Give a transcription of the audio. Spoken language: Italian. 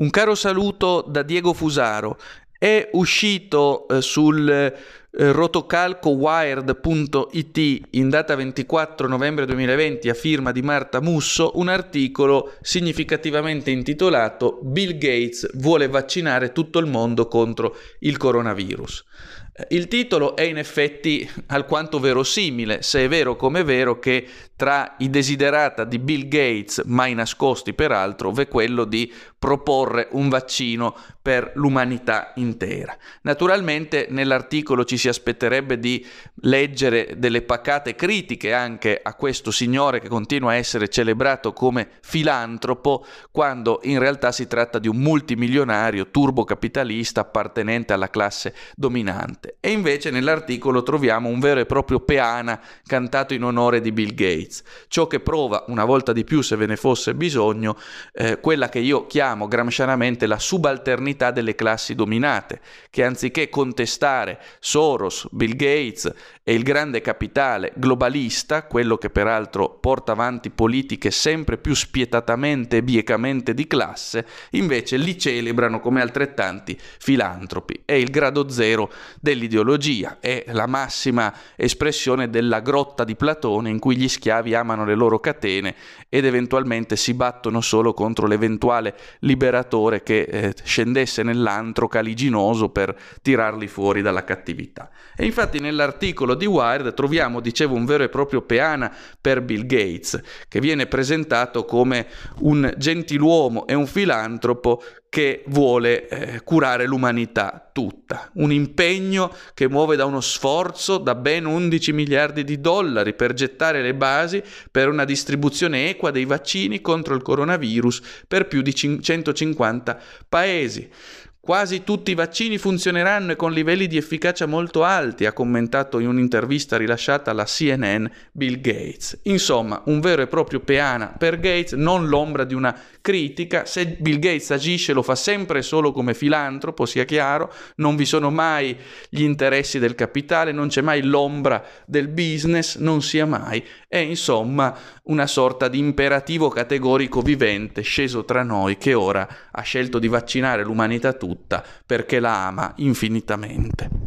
Un caro saluto da Diego Fusaro. È uscito eh, sul eh, rotocalcowired.it in data 24 novembre 2020 a firma di Marta Musso un articolo significativamente intitolato Bill Gates vuole vaccinare tutto il mondo contro il coronavirus. Il titolo è in effetti alquanto verosimile, se è vero come è vero che tra i desiderata di Bill Gates, mai nascosti peraltro, v'è quello di proporre un vaccino per l'umanità intera. Naturalmente nell'articolo ci si aspetterebbe di leggere delle pacate critiche anche a questo signore che continua a essere celebrato come filantropo, quando in realtà si tratta di un multimilionario turbocapitalista appartenente alla classe dominante. E invece nell'articolo troviamo un vero e proprio peana cantato in onore di Bill Gates. Ciò che prova una volta di più, se ve ne fosse bisogno, eh, quella che io chiamo gramscianamente la subalternità delle classi dominate, che anziché contestare Soros, Bill Gates e il grande capitale globalista, quello che peraltro porta avanti politiche sempre più spietatamente e biecamente di classe, invece li celebrano come altrettanti filantropi. È il grado zero dell'ideologia, è la massima espressione della grotta di Platone in cui gli schiavi amano le loro catene ed eventualmente si battono solo contro l'eventuale liberatore che eh, scendesse nell'antro caliginoso per tirarli fuori dalla cattività. E infatti nell'articolo di Wired troviamo, dicevo, un vero e proprio peana per Bill Gates, che viene presentato come un gentiluomo e un filantropo che vuole eh, curare l'umanità tutta. Un impegno che muove da uno sforzo da ben 11 miliardi di dollari per gettare le basi per una distribuzione equa dei vaccini contro il coronavirus per più di 150 paesi. Quasi tutti i vaccini funzioneranno e con livelli di efficacia molto alti, ha commentato in un'intervista rilasciata alla CNN Bill Gates. Insomma, un vero e proprio peana per Gates, non l'ombra di una critica. Se Bill Gates agisce lo fa sempre solo come filantropo, sia chiaro, non vi sono mai gli interessi del capitale, non c'è mai l'ombra del business, non sia mai. È insomma una sorta di imperativo categorico vivente sceso tra noi che ora ha scelto di vaccinare l'umanità tutta perché la ama infinitamente.